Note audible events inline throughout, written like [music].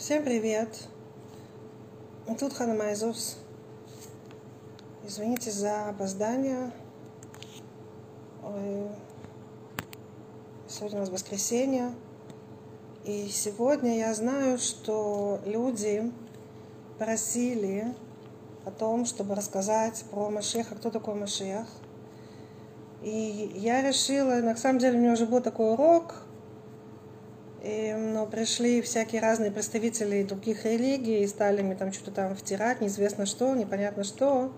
Всем привет! Тут Хана Майзус. Извините за опоздание. Сегодня у нас воскресенье. И сегодня я знаю, что люди просили о том, чтобы рассказать про Машеха, кто такой Машех. И я решила, на самом деле у меня уже был такой урок, и, но пришли всякие разные представители других религий и стали мне там что-то там втирать, неизвестно что, непонятно что.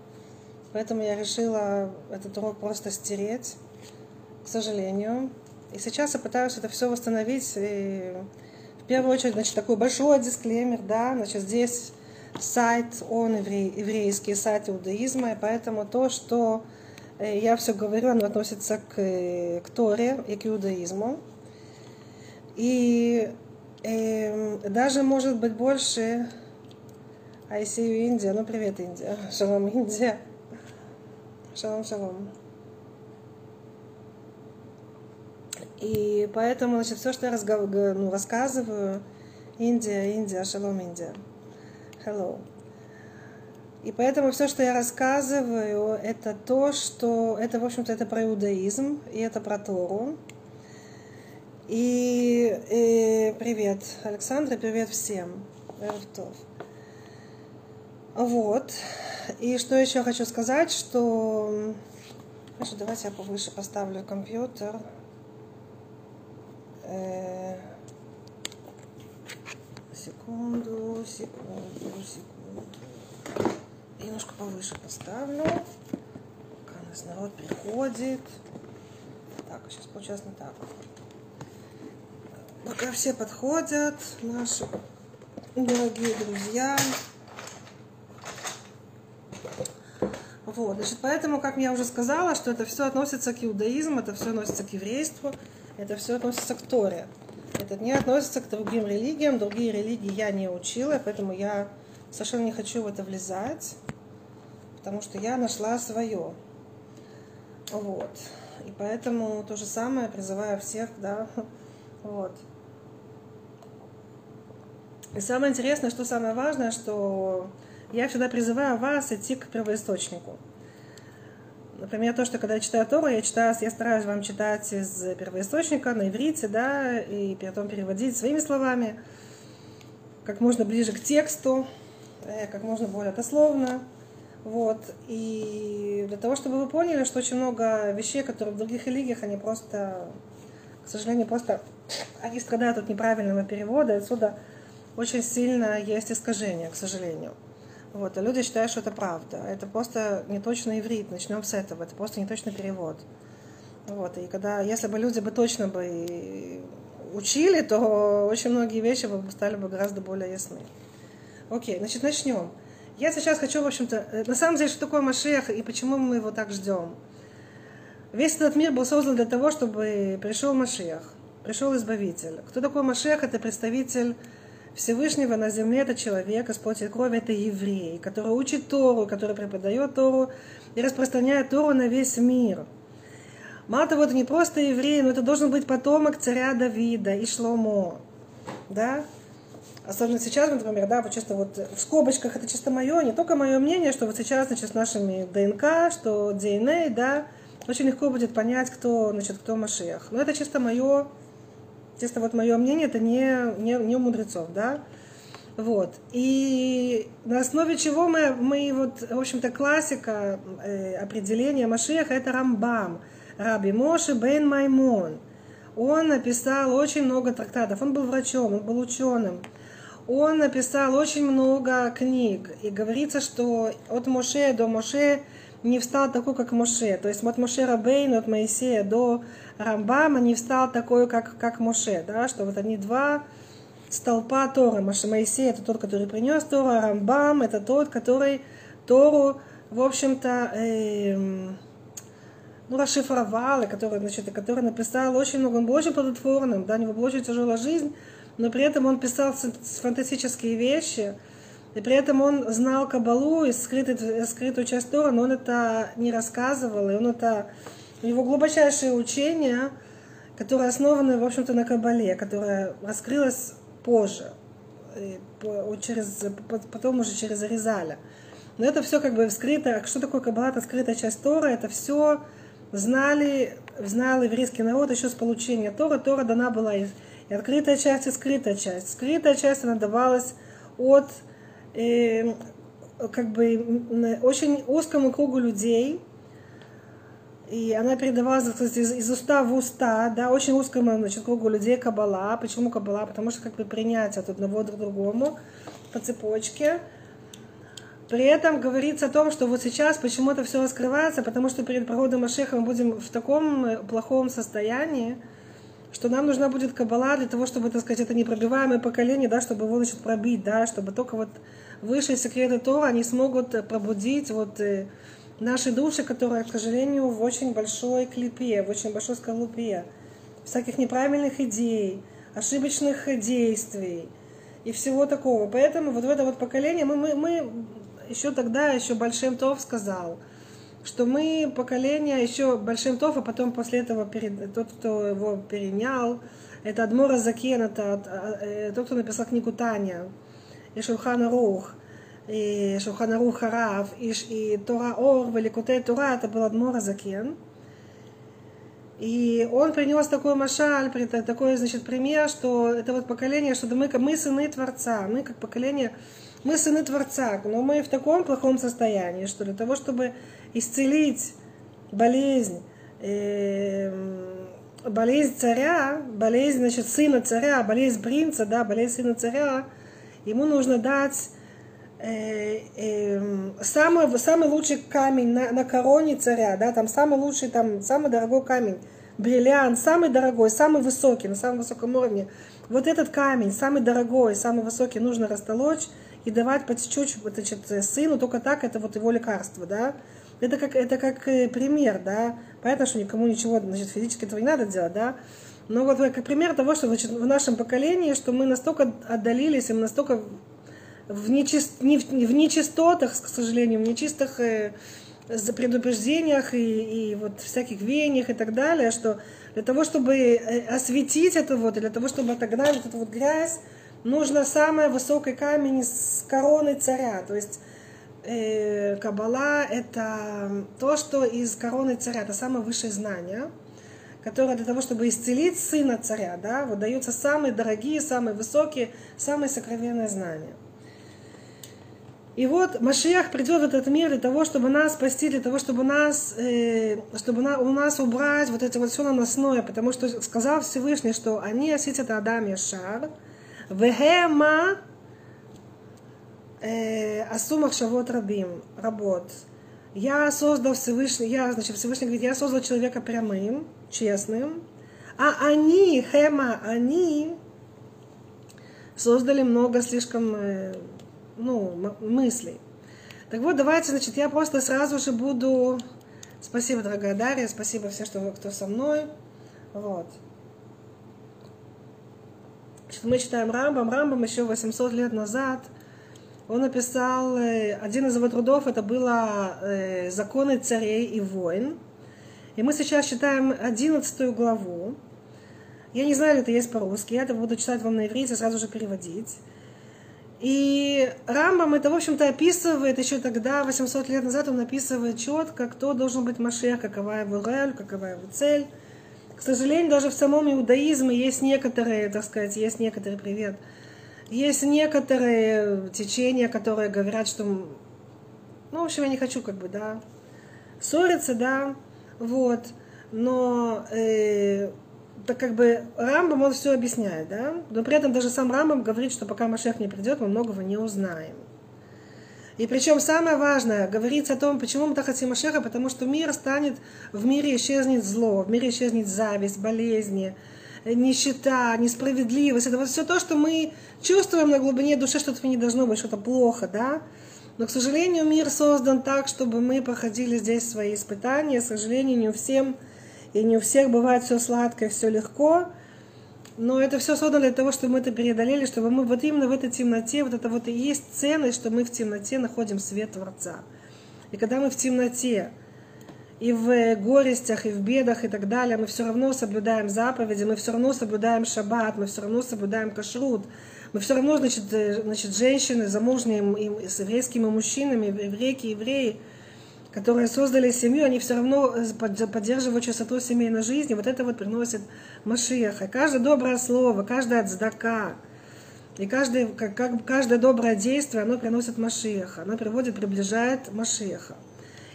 Поэтому я решила этот урок просто стереть, к сожалению. И сейчас я пытаюсь это все восстановить. И в первую очередь, значит, такой большой дисклеймер, да, значит, здесь сайт, он еврей, еврейский сайт иудаизма, и поэтому то, что э, я все говорю, оно относится к, к Торе и к иудаизму. И э, даже может быть больше I see you, Индия. Ну, привет, Индия. [laughs] Шалом, Индия. Шалом, шалом. И поэтому, значит, все, что я разгов... ну, рассказываю, Индия, Индия, шалом, Индия. Hello. И поэтому все, что я рассказываю, это то, что это, в общем-то, это про иудаизм, и это про Тору. И, и привет, Александра, привет всем. Эртов. Вот. И что еще хочу сказать, что... Хорошо, давайте я повыше поставлю компьютер. Э... Секунду, секунду, секунду. Немножко повыше поставлю. Пока нас народ приходит. Так, сейчас получается не так. Пока все подходят, наши дорогие друзья. Вот, значит, поэтому, как я уже сказала, что это все относится к иудаизму, это все относится к еврейству, это все относится к Торе. Это не относится к другим религиям, другие религии я не учила, поэтому я совершенно не хочу в это влезать, потому что я нашла свое. Вот. И поэтому то же самое призываю всех, да, [laughs] вот, и самое интересное, что самое важное, что я всегда призываю вас идти к первоисточнику. Например, то, что когда я читаю Тору, я читаю, я стараюсь вам читать из первоисточника на иврите, да, и потом переводить своими словами, как можно ближе к тексту, э, как можно более дословно. Вот. И для того, чтобы вы поняли, что очень много вещей, которые в других религиях, они просто, к сожалению, просто они страдают от неправильного перевода. Отсюда очень сильно есть искажения, к сожалению. Вот, а люди считают, что это правда. Это просто неточный иврит, начнем с этого. Это просто неточный перевод. Вот, и когда, если бы люди бы точно бы учили, то очень многие вещи бы стали бы гораздо более ясны. Окей, значит, начнем. Я сейчас хочу, в общем-то, э, на самом деле, что такое Машех и почему мы его так ждем. Весь этот мир был создан для того, чтобы пришел Машех, пришел Избавитель. Кто такой Машех? Это представитель Всевышнего на земле это человек, из плоти и крови это еврей, который учит Тору, который преподает Тору и распространяет Тору на весь мир. Мало того, это не просто еврей, но это должен быть потомок царя Давида и Шломо. Да? Особенно сейчас, например, да, вот чисто вот в скобочках это чисто мое, не только мое мнение, что вот сейчас, значит, с нашими ДНК, что ДНК, да, очень легко будет понять, кто, значит, кто Машех. Но это чисто мое Честно, вот мое мнение, это не, не, не у мудрецов, да. Вот. И на основе чего мы, мы вот, в общем-то, классика э, определения Машеха, это Рамбам, Раби Моши Бен Маймон. Он написал очень много трактатов, он был врачом, он был ученым. Он написал очень много книг. И говорится, что от Моше до Моше не встал такой, как Моше. То есть от Моше Рабейн, от Моисея до Рамбама не встал такой, как, как Моше. Да? Что вот они два столпа Торы. Моисей это тот, который принес Тору, а Рамбам это тот, который Тору, в общем-то, эм, ну, расшифровал, и который, значит, который написал очень много, он был очень плодотворным, да, у него была очень тяжелая жизнь, но при этом он писал фантастические вещи, и при этом он знал Кабалу и скрытую, скрытую часть Тора, но он это не рассказывал, и он это... У него глубочайшее учение, которое основано, в общем-то, на Кабале, которое раскрылось позже. через, потом уже через Аризаля. Но это все как бы скрыто. Что такое Каббала? Это скрытая часть Тора. Это все знали, знал еврейский народ еще с получения Тора. Тора дана была и открытая часть, и скрытая часть. Скрытая часть, она давалась от э, как бы очень узкому кругу людей, и она передавалась из, из уста в уста, да, очень узкому значит, кругу людей Кабала. Почему Кабала? Потому что как бы принятие от одного друг другому по цепочке. При этом говорится о том, что вот сейчас почему это все раскрывается, потому что перед проходом Машеха мы будем в таком э, плохом состоянии, что нам нужна будет кабала для того, чтобы, так сказать, это непробиваемое поколение, да, чтобы его, значит, пробить, да, чтобы только вот высшие секреты Тора, они смогут э, пробудить вот э, наши души, которые, к сожалению, в очень большой клепе, в очень большой скорлупе, всяких неправильных идей, ошибочных действий и всего такого. Поэтому вот в это вот поколение мы, мы, мы еще тогда, еще Большим Тов сказал, что мы поколение еще Большим Тов, а потом после этого перед, тот, кто его перенял, это Адмора Закен, это э, тот, кто написал книгу Таня, и Шулхана Рух Харав, и, и Тора Ор, Великутей Тура, это был Адмора Закен. И он принес такой машаль, такой, значит, пример, что это вот поколение, что мы, мы сыны Творца, мы как поколение мы сыны Творца, но мы в таком плохом состоянии, что для того, чтобы исцелить болезнь, э, болезнь царя, болезнь, значит, сына царя, болезнь принца, да, болезнь сына царя, ему нужно дать э, э, самый, самый лучший камень на, на короне царя, да, там самый лучший, там самый дорогой камень, бриллиант, самый дорогой, самый высокий, на самом высоком уровне. Вот этот камень, самый дорогой, самый высокий, нужно растолочь и давать по чуть-чуть значит, сыну, только так это вот его лекарство, да. Это как, это как э, пример, да. Понятно, что никому ничего, значит, физически этого не надо делать, да. Но вот как пример того, что значит, в нашем поколении, что мы настолько отдалились, и мы настолько в, нечист, не, в, в нечистотах, к сожалению, в нечистых э, предупреждениях и, и вот всяких веяниях и так далее, что для того, чтобы э, осветить это вот, для того, чтобы отогнать вот эту вот грязь, нужно самый высокий камень с короны царя. То есть э, Кабала – это то, что из короны царя, это самое высшее знание, которое для того, чтобы исцелить сына царя, да, вот даются самые дорогие, самые высокие, самые сокровенные знания. И вот Машиях придет в этот мир для того, чтобы нас спасти, для того, чтобы нас, э, чтобы на, у нас убрать вот это вот все наносное, потому что сказал Всевышний, что они осетят Адам и Шар – Вегема Асу Махшавот Рабим, работ. Я создал Всевышний, я, значит, Всевышний говорит, я создал человека прямым, честным, а они, Хема, они создали много слишком, ну, мыслей. Так вот, давайте, значит, я просто сразу же буду... Спасибо, дорогая Дарья, спасибо всем, что, кто со мной. Вот. Мы читаем Рамбам. Рамбам еще 800 лет назад он написал, э, один из его трудов, это было э, «Законы царей и войн». И мы сейчас читаем 11 главу. Я не знаю, это есть по-русски, я это буду читать вам на иврите, сразу же переводить. И Рамбам это, в общем-то, описывает еще тогда, 800 лет назад, он описывает четко, кто должен быть Машех, какова его роль, какова его цель. К сожалению, даже в самом иудаизме есть некоторые, так сказать, есть некоторые, привет, есть некоторые течения, которые говорят, что, ну, в общем, я не хочу, как бы, да, ссориться, да, вот, но э, так как бы Рамбам, он все объясняет, да, но при этом даже сам Рамбам говорит, что пока Машех не придет, мы многого не узнаем. И причем самое важное, говорится о том, почему мы так хотим Машеха, потому что мир станет, в мире исчезнет зло, в мире исчезнет зависть, болезни, нищета, несправедливость. Это вот все то, что мы чувствуем на глубине души, что-то не должно быть, что-то плохо, да? Но, к сожалению, мир создан так, чтобы мы проходили здесь свои испытания. К сожалению, не у всем и не у всех бывает все сладко и все легко. Но это все создано для того, чтобы мы это преодолели, чтобы мы вот именно в этой темноте, вот это вот и есть ценность, что мы в темноте находим свет Творца. И когда мы в темноте, и в горестях, и в бедах, и так далее, мы все равно соблюдаем заповеди, мы все равно соблюдаем шаббат, мы все равно соблюдаем кашрут, мы все равно, значит, э, значит женщины, замужние и, с еврейскими мужчинами, еврейки, евреи, которые создали семью, они все равно э, поддерживают чистоту семейной жизни. Вот это вот приносит Машиаха. Каждое доброе слово, каждая отздака, и каждое, как, каждое доброе действие, оно приносит Машиаха. Оно приводит, приближает Машиаха.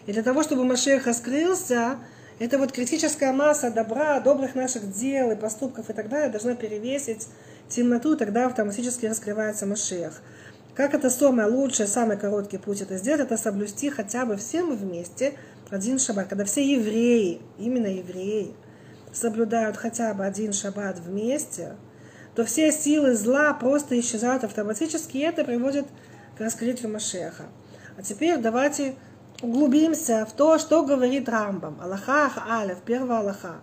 И для того, чтобы Машиах раскрылся, это вот критическая масса добра, добрых наших дел и поступков и так далее должна перевесить темноту, тогда автоматически раскрывается Машиах. Как это самое лучшее, самый короткий путь это сделать, это соблюсти хотя бы всем вместе один шаббат. Когда все евреи, именно евреи, соблюдают хотя бы один шаббат вместе, то все силы зла просто исчезают автоматически, и это приводит к раскрытию Машеха. А теперь давайте углубимся в то, что говорит Рамбам. Аллаха Алев, первая Аллаха.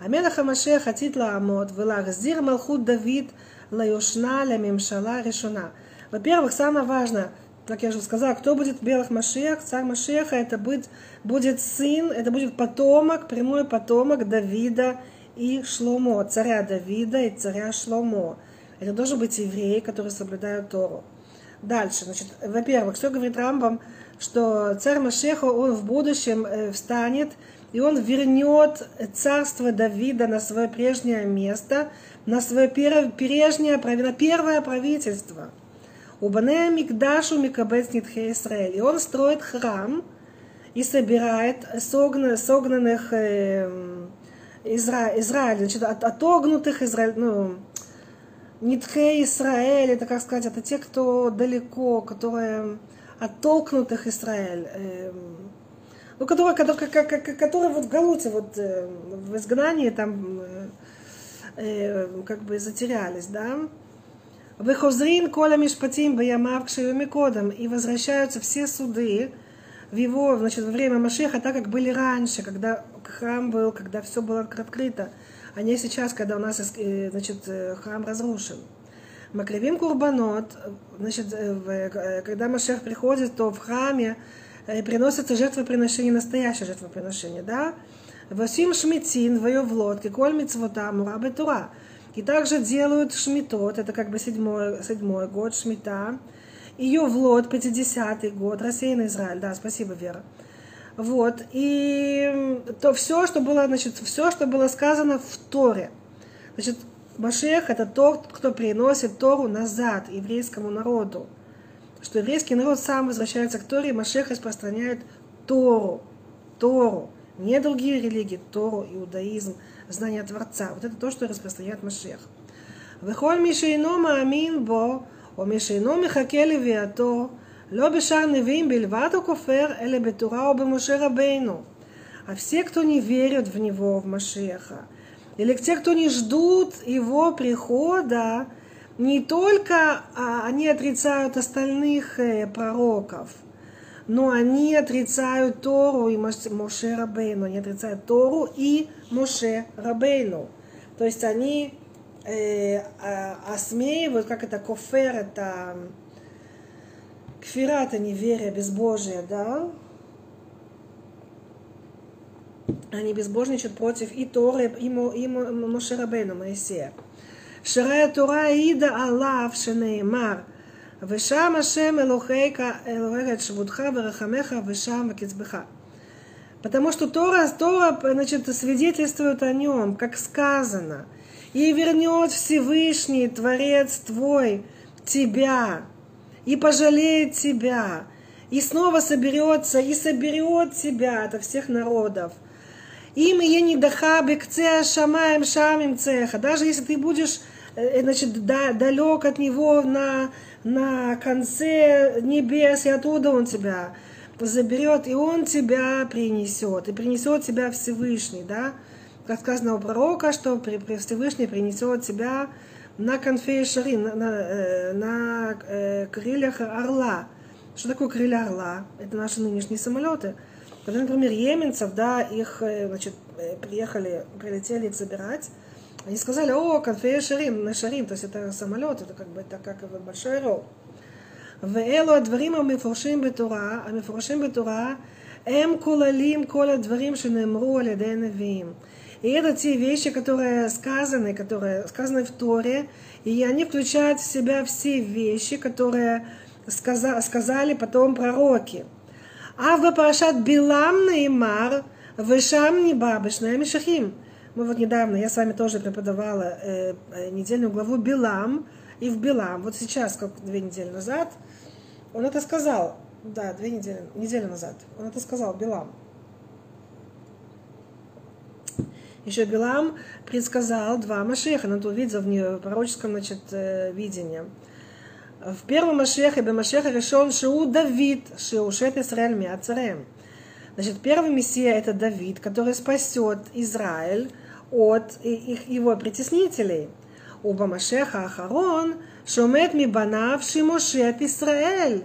Амена Маше хатит лаамот, велахзир малхут Давид лаюшна ля мемшала решуна. Во-первых, самое важное, как я уже сказала, кто будет белых Машех, царь Машеха, это будет, будет сын, это будет потомок, прямой потомок Давида и Шломо, царя Давида и царя Шломо. Это должен быть евреи, которые соблюдают Тору. Дальше, значит, во-первых, все говорит Рамбам – что царь Машеха, он в будущем э, встанет, и он вернет царство Давида на свое прежнее место, на свое прежнее, на первое правительство – Убанея Мигдашу Микабец Нитхе Израиль. И он строит храм и собирает согна, согнанных э, Изра, Израиля, значит, от, отогнутых Израиль, ну, Нитхе Израиль, это, как сказать, это те, кто далеко, которые оттолкнутых Израиль, э, ну, которые, которые, которые, вот в Галуте, вот э, в изгнании там э, э, как бы затерялись, да, Выхозрин коля мишпатим баямав кшиюмикодом. И возвращаются все суды в его, значит, во время Машеха, так как были раньше, когда храм был, когда все было открыто, а не сейчас, когда у нас, э, значит, э, храм разрушен. Макревим Курбанот, значит, э, когда Машех приходит, то в храме приносятся жертвоприношения, настоящее жертвоприношение, да? Васим Шмитин, Вайовлот, Киколь Мицвота, Мураба Тура. И также делают шмитот, это как бы седьмой, седьмой год шмита. Ее влот, 50-й год, рассеянный Израиль, да, спасибо, Вера. Вот, и то все, что было, значит, все, что было сказано в Торе. Значит, Машех это тот, кто приносит Тору назад еврейскому народу. Что еврейский народ сам возвращается к Торе, и Машех распространяет Тору. Тору. Не другие религии, Тору, иудаизм, знание Творца. Вот это то, что распространяет Машех. וכל מי שאינו מאמין בו, או מי שאינו מחכה לביאתו, לא בשאר נביאים בלבד הוא כופר, אלא בתורה ובמשה רבינו. А все, кто не верят в него, в Машеха, или те, кто не ждут его прихода, не только а, они отрицают остальных э, пророков – но они отрицают Тору и Моше Рабейну, они отрицают Тору и Моше Рабейну. То есть они э, а, осмеивают, как это кофер, это кфира, это неверие, безбожие, да? они безбожничают против и Торы, и, Мо, и Мошерабейна, Моисея. Ширая Тура Ида Аллах Шенеймар. Вышам Ашем Элохейка Элохейка Швудха Верахамеха Вышам Кицбеха. Потому что Тора, Тора значит, свидетельствует о нем, как сказано. И вернет Всевышний Творец твой тебя, и пожалеет тебя, и снова соберется, и соберет тебя от всех народов – им я не дахабик цеа шамаем шамим цеха. Даже если ты будешь значит, далек от него на на конце небес, и оттуда он тебя заберет, и он тебя принесет, и принесет тебя Всевышний, да, как сказано у пророка, что Всевышний принесет тебя на конфе шари, на, на, э, на э, крыльях орла. Что такое крылья орла? Это наши нынешние самолеты. Когда, например, еменцев, да, их, э, значит, приехали, прилетели их забирать, они сказали, о, конфея шарим, на шарим, то есть это самолет, это как бы это как большой ров. ואלו הדברים המפורשים בתורה, המפורשים בתורה, הם כוללים כל הדברים שנאמרו על ידי הנביאים. И это те вещи, которые сказаны, которые сказаны в Торе, и они включают в себя все вещи, которые сказали потом пророки. А в Парашат Билам Неймар, Вышам Неба, Бешная Мишахим. Мы вот недавно, я с вами тоже преподавала э, э, недельную главу Билам, и в Билам, вот сейчас, как две недели назад, он это сказал, да, две недели, неделю назад, он это сказал, Билам. Еще Билам предсказал два Машеха, надо увидеть в пророческом значит, э, видении. В первом Машехе, Бемашеха решен Шиу Давид, Шиушет Исраэль Миацарем. Значит, первый Мессия это Давид, который спасет Израиль от их, его притеснителей. У Бамашеха Ахарон Шомет Мибанав Шимошет Исраэль.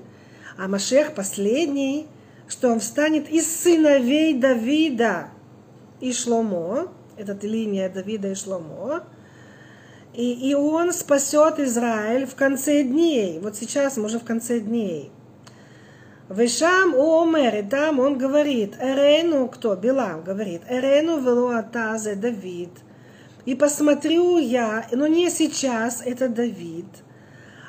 А Машех последний, что он встанет из сыновей Давида и Шломо, это линия Давида и Шломо, и, и он спасет Израиль в конце дней. Вот сейчас уже в конце дней. Вешам у Омер, и там он говорит, Эрену, кто? Билам говорит, Эрену велуатазе Давид. И посмотрю я, но не сейчас, это Давид.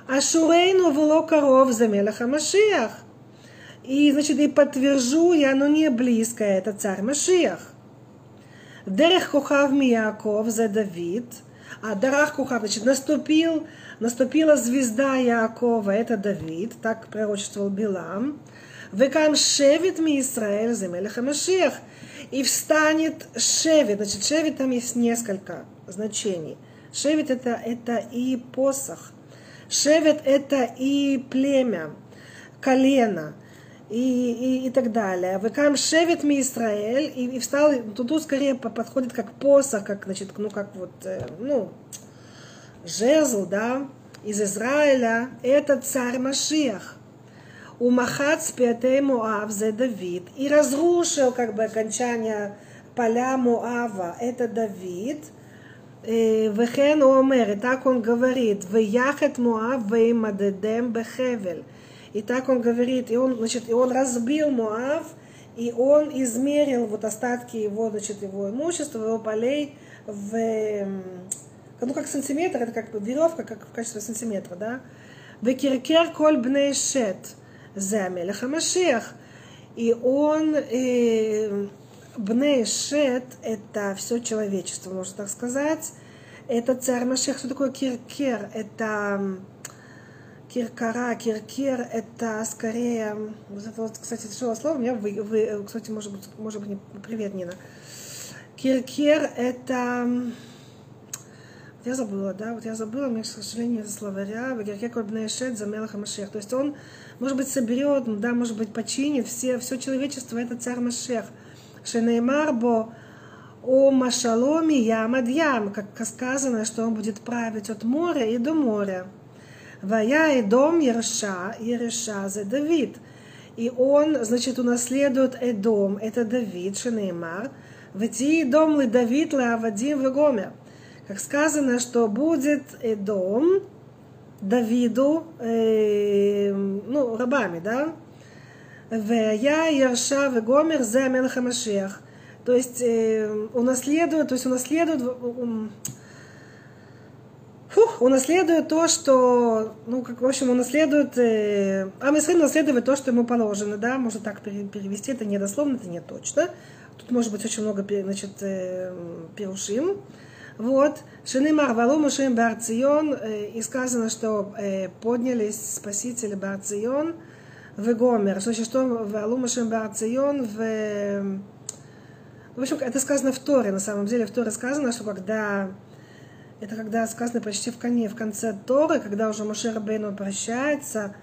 А Шурейну вело коров за Мелаха Машиах. И, значит, и подтвержу я, но не близко, это царь Машиах. Дерех Кухав Мияков за Давид – а Дарах Кухав, значит, наступил, наступила звезда Якова, это Давид, так пророчествовал Билам. Векам шевит ми Израиль, земелеха Машиах. И встанет шевит, значит, шевит там есть несколько значений. Шевит это, это и посох. Шевет это и племя, колено и, и, и так далее. Векам шевет ми Израиль, и, и встал, тут, скорее подходит как посох, как, значит, ну, как вот, э, ну, жезл, да, из Израиля, это царь Машиах. У Махац Пиатей Муав за Давид. И разрушил как бы окончание поля Муава. Это Давид. Э, Вехен Омер, и так он говорит, Веяхет Муав веймадедем бехевель. И так он говорит, и он, значит, и он разбил Муав, и он измерил вот остатки его, значит, его имущества, его полей в, ну, как сантиметр, это как веревка, как в качестве сантиметра, да. Векиркер коль бней шет, замель хамашех. И он, э, бней шет, это все человечество, можно так сказать. Это царь Машех. Что такое киркер? Это Киркара, киркер – это скорее, вот это кстати, тяжелое слово, меня вы, вы, кстати, может быть, может быть, привет, Нина. Киркер – это, я забыла, да, вот я забыла, у меня, к сожалению, из словаря, Киркер Кольбнешет за Мелаха Машех. То есть он, может быть, соберет, да, может быть, починит все, все человечество, это царь Машех. Шенеймар бо о Машаломе Ямад Ям, как сказано, что он будет править от моря и до моря. Вая дом Ерша, Ереша за Давид. И он, значит, унаследует Эдом, это Давид, Шенеймар, Вати дом ли Давид ли Авадим в Гомер. Как сказано, что будет Эдом Давиду, э, ну, рабами, да? Вая Ерша в Гомер за Мелха Машех. То есть э, унаследует, то есть унаследует, фух, унаследует то, что, ну, как, в общем, унаследует, э, Амисрим наследует то, что ему положено, да, можно так перевести, это не дословно, это не точно. Тут может быть очень много, значит, э, перушим. Вот. Шенимар валу Мушим Барцион, э, и сказано, что э, поднялись спасители Барцион в Гомер. Значит, что валу Мушим Барцион в... В общем, это сказано в Торе, на самом деле в Торе сказано, что когда это когда сказано почти в, коне, в конце Торы, когда уже Моше Рабейну прощается,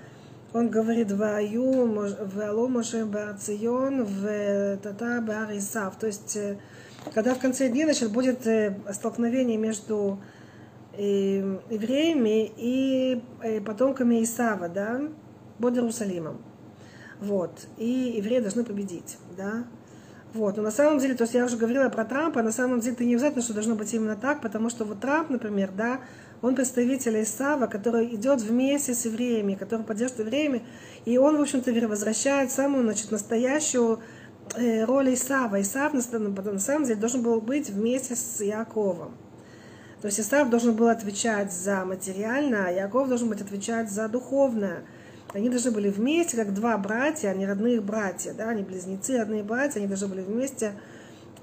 он говорит «Ваю, валу Моше Баарцион, в Тата Баар Исав». То есть, э, когда в конце дней значит, будет э, столкновение между э, евреями и потомками Исава, да, под Иерусалимом. Вот. И евреи должны победить, да. Вот. Но на самом деле, то есть я уже говорила про Трампа, на самом деле это не обязательно, что должно быть именно так, потому что вот Трамп, например, да, он представитель Исава, который идет вместе с евреями, который поддерживает евреями, и он, в общем-то, возвращает самую, значит, настоящую э, роль Исава. Исав на самом деле должен был быть вместе с Яковом. То есть Исав должен был отвечать за материальное, а Яков должен быть отвечать за духовное. Они должны были вместе, как два братья, они родные братья, да, они близнецы, родные братья, они должны были вместе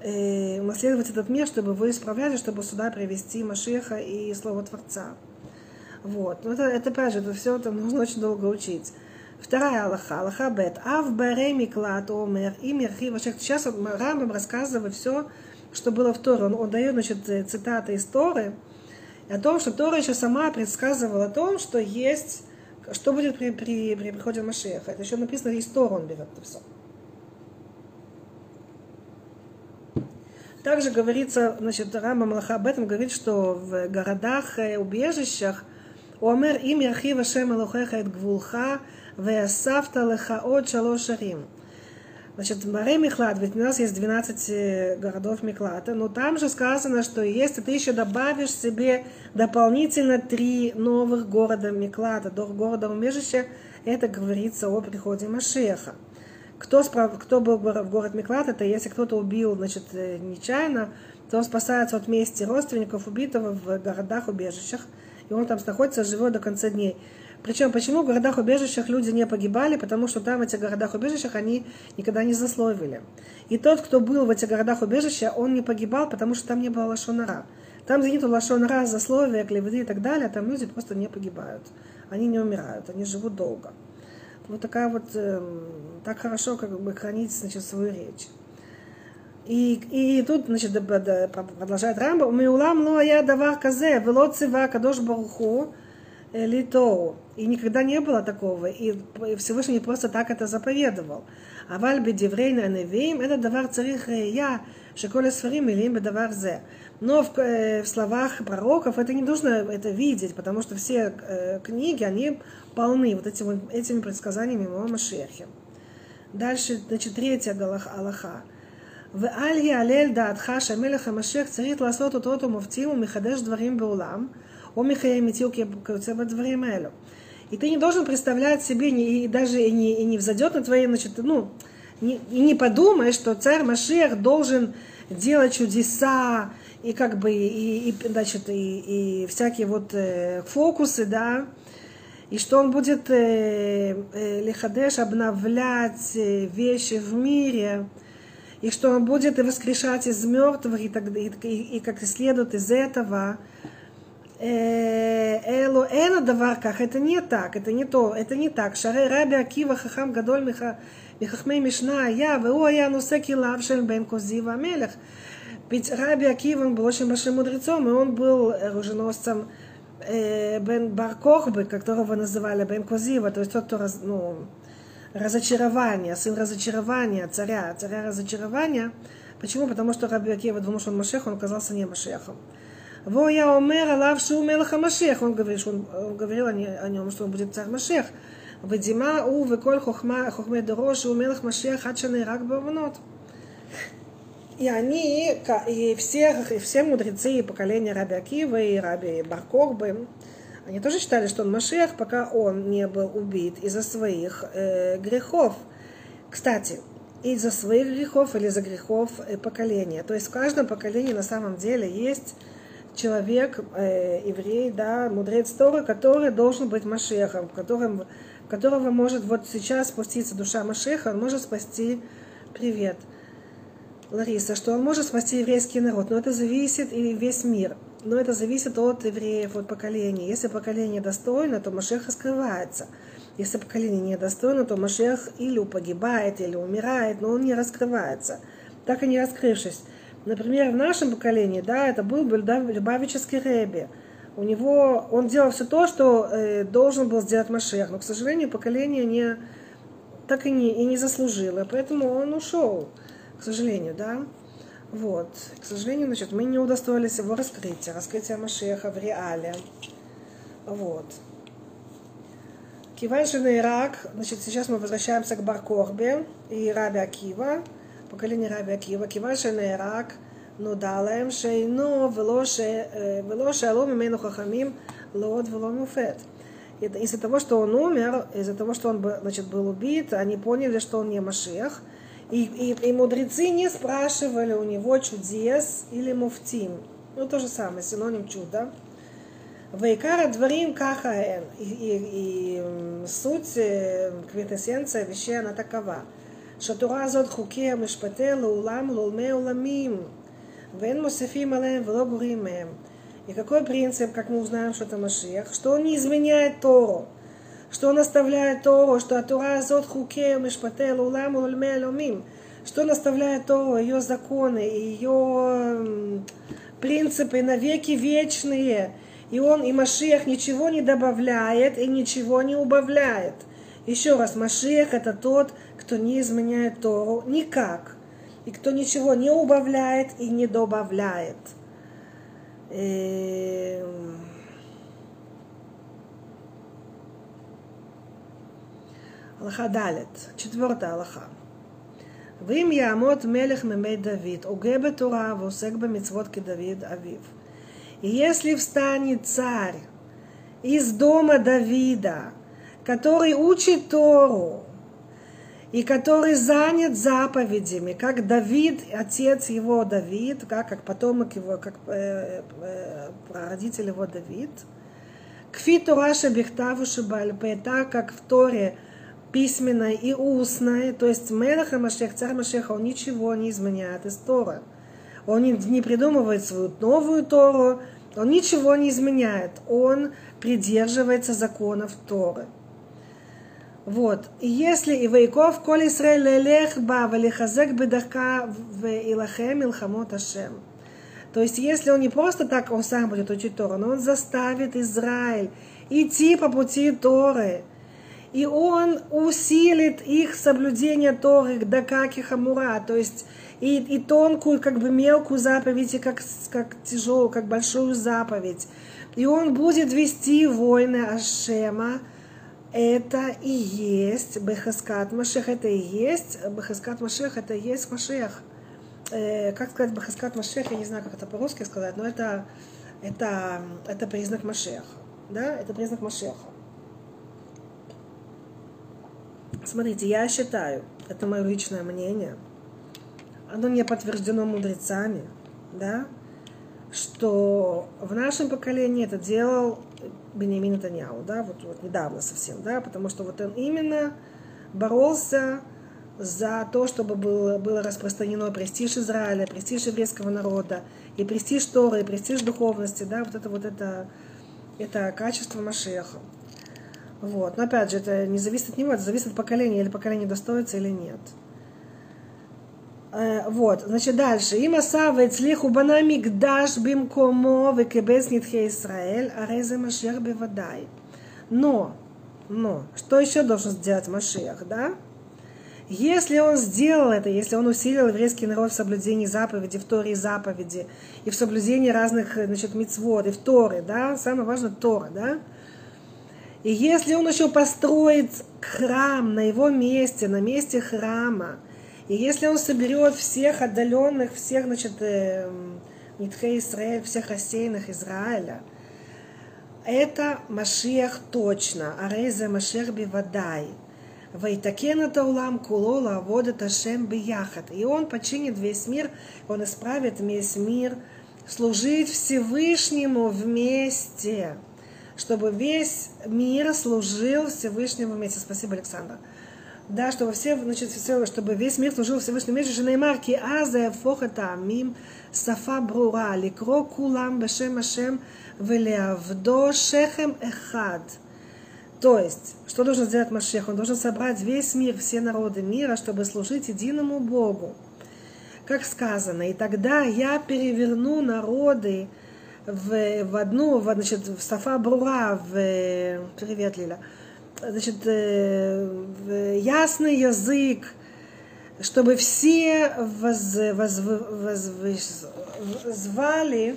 э, наследовать этот мир, чтобы вы исправляли, чтобы сюда привести Машеха и Слово Творца. Вот. Но это, это опять же, это все это нужно [laughs] очень долго учить. Вторая Аллаха, Аллаха Бет. Ав баре миклат омер и мирхи Сейчас Рамбам рассказывает все, что было в Торе. Он, он дает, значит, цитаты из Торы о том, что Тора еще сама предсказывала о том, что есть, что будет при, при, при приходе Машеха. Это еще написано из Тора, он берет это все. Также говорится, значит, Рама Малаха об этом говорит, что в городах, убежищах, Омер им Яхива Шем Элохеха Эт Гвулха, Веасавта Леха От Шалош Значит, Маре Михлад, ведь у нас есть 12 э, городов Миклата, но там же сказано, что если ты еще добавишь себе дополнительно три новых города Миклата, до города убежища, это говорится о приходе Машеха. Кто, справ... кто был в город Миклат, это если кто-то убил значит, э, нечаянно, то он спасается от мести родственников убитого в городах-убежищах, и он там находится, живет до конца дней. Причем, почему в городах-убежищах люди не погибали? Потому что там, в этих городах-убежищах, они никогда не засловили. И тот, кто был в этих городах-убежища, он не погибал, потому что там не было лошонара. Там, где нет лошонара, засловия, клеведы и так далее, там люди просто не погибают. Они не умирают, они живут долго. Вот такая вот, э, так хорошо как бы хранить, значит, свою речь. И, и тут, значит, продолжает Рамба, «Миулам ло я давар казе, вело цива кадош баруху, Э, Литоу. И никогда не было такого. И Всевышний просто так это заповедовал. А вальби деврейна невеем это давар царих я, шиколя сфарим или им давар зе. Но в, э, в словах пророков это не нужно это видеть, потому что все э, книги, они полны вот этими этими предсказаниями о Машехе. Дальше, значит, третья Аллаха. В Алья Алель Даатха Шамелеха Машех Царит Ласоту Тоту Муфтиму Михадеш Дварим Беулам – או מחיי אמיתי וכיוצא בדברים האלו. И ты не должен представлять себе, и даже и не, и не взойдет на твои, значит, ну, не, и не подумай, что царь Машех должен делать чудеса, и как бы, и, и значит, и, и всякие вот э, фокусы, да, и что он будет э, э, лихадеш обновлять э, вещи в мире, и что он будет и воскрешать из мертвых, и, так, и, и, и как следует из этого, Э, Элу эна даварках, это не так, это не то, это не так. Шаре Раби Акива Хахам Гадоль Михахмей Мишна Я, Веу Я Нусеки Лавшем Бен Козива Мелех. Ведь Раби Акива он был очень большим мудрецом, и он был оруженосцем э, Бен Баркохбы, которого называли Бен Козива, то есть тот, кто раз, ну, разочарование, сын разочарования, царя, царя разочарования. Почему? Потому что Раби Акива думал, что он Машех, он оказался не Машехом. Во я омер алав шу мелах Машех. Он говорит, что он, э, он говорил о, не, о нем, что он будет царь Машех. Вадима у веколь хохма хохме дорош у мелах Машех хачаны рак бавнот. И они, и все, и все мудрецы и поколения Раби Акива и Раби Баркорбы, они тоже считали, что он Машех, пока он не был убит из-за своих э, грехов. Кстати, из-за своих грехов или из-за грехов э, поколения. То есть в каждом поколении на самом деле есть человек, э, еврей, да, мудрец Торы, который должен быть Машехом, которым, которого может вот сейчас спуститься душа Машеха, он может спасти привет. Лариса, что он может спасти еврейский народ, но это зависит и весь мир. Но это зависит от евреев, от поколения. Если поколение достойно, то Машех скрывается. Если поколение недостойно, то Машех или погибает, или умирает, но он не раскрывается. Так и не раскрывшись. Например, в нашем поколении, да, это был Любавический Рэби. У него, он делал все то, что э, должен был сделать Машех, но, к сожалению, поколение не, так и не, и не заслужило, поэтому он ушел к сожалению, да. Вот. К сожалению, значит, мы не удостоились его раскрытия, раскрытия Машеха в реале. Вот. Киваншин и Ирак, значит, сейчас мы возвращаемся к Баркорбе и Раби Акива, поколение Раби Акива, Кива Шенерак, Нудалаем Шейно, ну, Вело Шалом Имену Хахамим, Лод Вело Муфет. Из-за того, что он умер, из-за того, что он значит, был убит, они поняли, что он не Машех. И, и, и мудрецы не спрашивали у него чудес или муфтим. Ну, то же самое, синоним чуда. Вайкара дворим кахаэн. И, и, и суть, квинтэссенция вещей, она такова – שהתורה הזאת חוקיה משפטיה לעולם ולעולמי עולמים, ואין מוסיפים עליהם ולא גורעים מהם. И какой принцип, как мы узнаем, что это Машиах? Что он не изменяет Тору. Что он оставляет Тору, что Тора зот хуке мишпате лулам ульме лумим. Что он оставляет Тору, ее законы, ее принципы навеки вечные. И он, и Машиах ничего не добавляет и ничего не убавляет. Еще раз, Машиах это тот, кто не изменяет Тору никак. И кто ничего не убавляет и не добавляет. הלכה ד', четвертая הלכה. ואם יעמוד מלך מימי דוד, הוגה בתורה ועוסק במצוות כדוד אביו. И если встанет царь из дома Давида, который учит Тору, и который занят заповедями, как Давид, отец его Давид, как, как потомок его, как э, э, родитель его Давид. Кфи Тураша Бехтаву Шибальпе, так как в Торе письменной и устной, то есть Мелаха Машех, царь Машеха, он ничего не изменяет из Тора. Он не придумывает свою новую Тору, он ничего не изменяет, он придерживается законов Торы. Вот. Если и Вайков, Коль Исраэль лелех ба, валихазек бедахка в илахем илхамот Ашем. То есть, если он не просто так, он сам будет учить Тору, но он заставит Израиль идти по пути Торы. И он усилит их соблюдение Торы, да как и хамура, то есть и, и тонкую, как бы мелкую заповедь, и как, как тяжелую, как большую заповедь. И он будет вести войны Ашема, это и есть Бехаскат Машех, это и есть Бехаскат Машех, это и есть Машех. Э, как сказать Бехаскат Машех, я не знаю, как это по-русски сказать, но это, это, это признак Машеха. Да, это признак Машеха. Смотрите, я считаю, это мое личное мнение, оно не подтверждено мудрецами, да, что в нашем поколении это делал Бенемин Натаньяу, да, вот, вот недавно совсем, да, потому что вот он именно боролся за то, чтобы было, было распространено престиж Израиля, престиж еврейского народа, и престиж Торы, и престиж духовности, да, вот это вот это, это качество Машеха. Вот. Но опять же, это не зависит от него, это зависит от поколения, или поколение достоится или нет. Э, вот, значит, дальше. Им асава ицлиху банамикдаш бимкомо векебес нитхе Исраэль, арезе Машер бевадай. Но, но, что еще должен сделать Машех, да? Если он сделал это, если он усилил еврейский народ в соблюдении заповеди, в Торе и заповеди, и в соблюдении разных, значит, мицвод, и в Торе, да, самое важное Тора, да, и если он еще построит храм на его месте, на месте храма, и если он соберет всех отдаленных, всех, значит, э, Нитхе Израиль, всех рассеянных Израиля, это Машиах точно, Арейзе Машех Бивадай. Вайтакен это кулола водит Ашем бияхат. И он починит весь мир, он исправит весь мир, служить Всевышнему вместе, чтобы весь мир служил Всевышнему вместе. Спасибо, Александр да, чтобы все, значит, все, чтобы весь мир служил Всевышнему мире, же неймарки, азе фохата амим, сафа брура, ликро кулам бешем ашем, велеавдо шехем эхад. То есть, что должен сделать Машех? Он должен собрать весь мир, все народы мира, чтобы служить единому Богу. Как сказано, и тогда я переверну народы в, в одну, в, значит, в Сафа Брура, в... Привет, Лиля значит, э, ясный язык, чтобы все воз, воз, воз, возвали,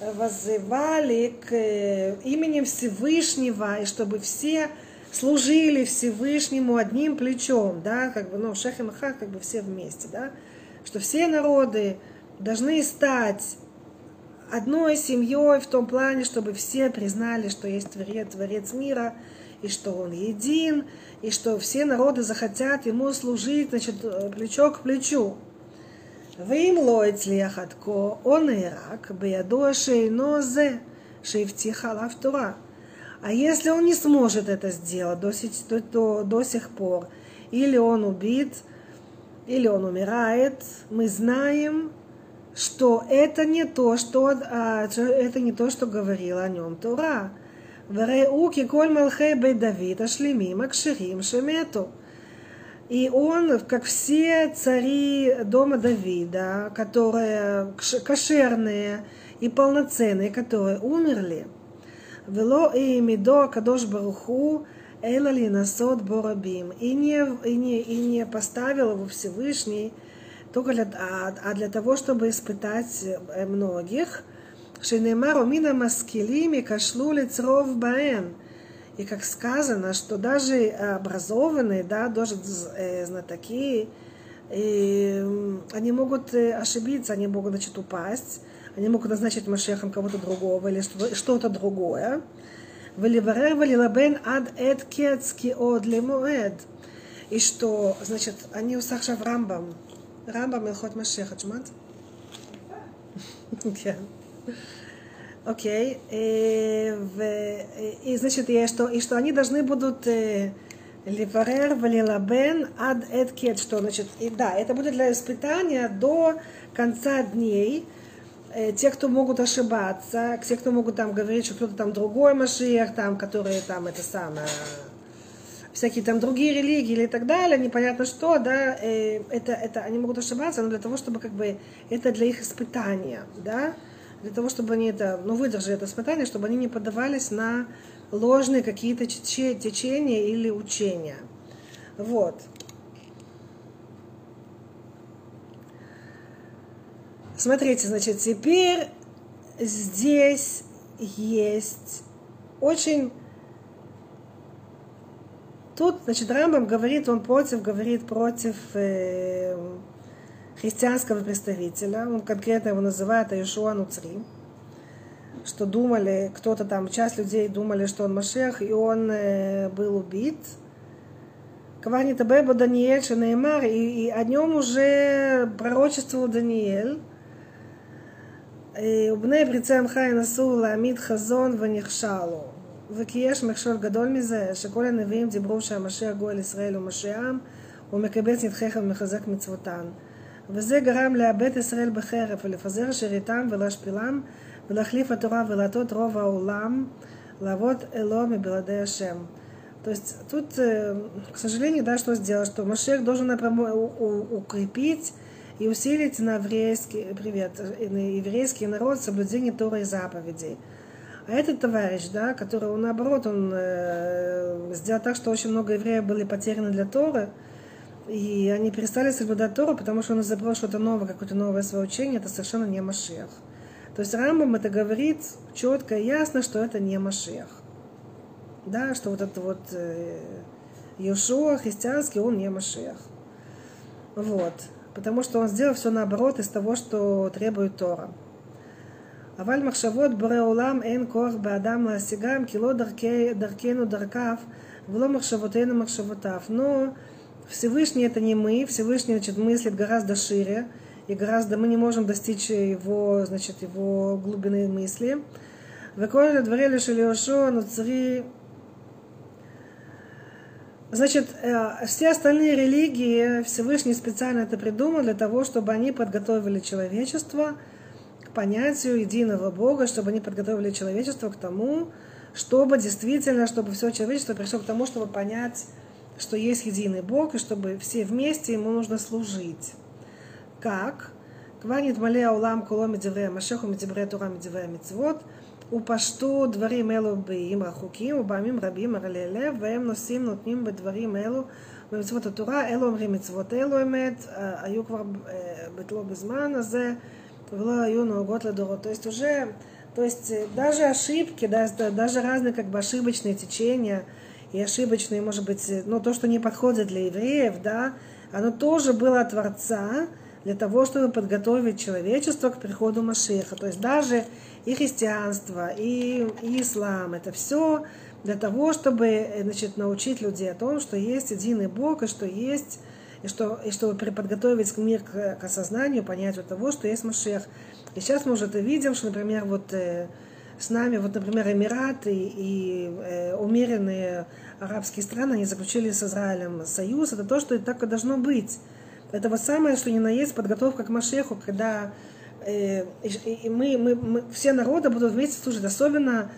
возывали к э, именем Всевышнего, и чтобы все служили Всевышнему одним плечом, да, как бы, ну, Шех и Маха, как бы все вместе, да, что все народы должны стать одной семьей в том плане, чтобы все признали, что есть Творец, Творец мира, и что он един, и что все народы захотят ему служить, значит, плечо к плечу. ואם לא הצליח עד כה, או נהרג בידוע שאינו זה שהבטיח עליו תורה. А если он не сможет это сделать до, до, до, до сих пор, или он убит, или он умирает, мы знаем, что это не то, что, а, это не то, что говорил о нем Тора. וראו כי כל מלכי בית דוד השלמים הכשרים שמתו. И он, как все цари дома Давида, которые кошерные и полноценные, которые умерли, вело и мидо кадош баруху эла ли насот борабим. И не, и, не, и не поставил его Всевышний только для, а, а для того, чтобы испытать многих. Шинемару мина маскилими кашлю лицров баэн. И как сказано, что даже образованные, да, даже э, знатоки, э, они могут э, ошибиться, они могут, значит, упасть, они могут назначить Машехом кого-то другого или что-то другое. Валиварер валилабен ад эд кецки од лемуэд. И что, значит, они усахшав Рамбам. Рамбам и Илхот Машеха, чумат? Yeah. [laughs] [laughs] Окей. И, значит, и что, и что они должны будут ливарер валилабен ад эд что значит, и да, это будет для испытания до конца дней, те, кто могут ошибаться, те, кто могут там говорить, что кто-то там другой Машиях, там, которые там это самое, всякие там другие религии или так далее, непонятно что, да, это, это они могут ошибаться, но для того, чтобы как бы это для их испытания, да, для того, чтобы они это, ну, выдержали это испытание, чтобы они не поддавались на ложные какие-то течения или учения. Вот. Смотрите, значит, теперь здесь есть очень... Тут, значит, Рамбам говорит, он против, говорит против э, христианского представителя, он конкретно его называет Иешуа Нуцри, что думали, кто-то там, часть людей думали, что он Машех, и он э, был убит. Квани Табеба Даниэль Шанеймар, и, и о нем уже пророчествовал Даниэль. ובני פריצי עמך ינסו להעמיד חזון ונכשלו. וכי יש מכשול גדול מזה, שכל הנביאים דיברו שהמשיח גואל ישראל הוא משיעם, ומקבץ נדחיך ומחזק מצוותן. וזה גרם לאבד ישראל בחרב ולפזר שיריתם ולהשפילם ולהחליף התורה ולהטות רוב העולם לעבוד אלו מבלעדי השם. То есть тут, к сожалению, да, что сделать, что Машех должен укрепить и усилить на еврейский, привет, на еврейский народ соблюдение Тора и заповедей. А этот товарищ, да, который, он, наоборот, он э, сделал так, что очень много евреев были потеряны для Торы, и они перестали соблюдать Тору, потому что он изобрел что-то новое, какое-то новое свое учение, это совершенно не Машех. То есть Рамбам это говорит четко и ясно, что это не Машех. Да, что вот этот вот э, христианский, он не Машех. Вот. Потому что он сделал все наоборот из того, что требует Тора. Аваль махшавот бреулам эн кор бадам ласигам кило даркейну даркав вло махшавотейну махшавотав. Но Всевышний это не мы, Всевышний значит, мыслит гораздо шире, и гораздо мы не можем достичь его, значит, его глубины мысли. Веколя дворе Шелиошо, Нуцри. Значит, э, все остальные религии Всевышний специально это придумал для того, чтобы они подготовили человечество к понятию единого Бога, чтобы они подготовили человечество к тому, чтобы действительно, чтобы все человечество пришло к тому, чтобы понять что есть единый Бог, и чтобы все вместе ему нужно служить. Как? Кванит малея улам куло медиврея машеху медиврея тура медиврея мицвот, ופשטו דברים אלו באים רחוקים ובעמים רבים הרלי לב והם נושאים נותנים בדברים אלו במצוות התורה אלו אומרים מצוות אלו אמת היו כבר בטלו בזמן הזה ולא היו נהוגות לדורות. То есть уже, то есть даже ошибки, даже разные как бы ошибочные течения – и ошибочные, может быть, ну, то, что не подходит для евреев, да, оно тоже было от Творца для того, чтобы подготовить человечество к приходу Машеха. То есть даже и христианство, и, и ислам, это все для того, чтобы э, значит, научить людей о том, что есть единый Бог, и что есть, и, что, и чтобы подготовить мир к, к осознанию, понятию того, что есть Машех. И сейчас мы уже это видим, что, например, вот э, с нами, вот, например, Эмираты и э, умеренные арабские страны, они заключили с Израилем союз. Это то, что и так и должно быть. Это вот самое, что ни на есть подготовка к Машеху, когда э, и, мы, мы, мы, все народы будут вместе служить, особенно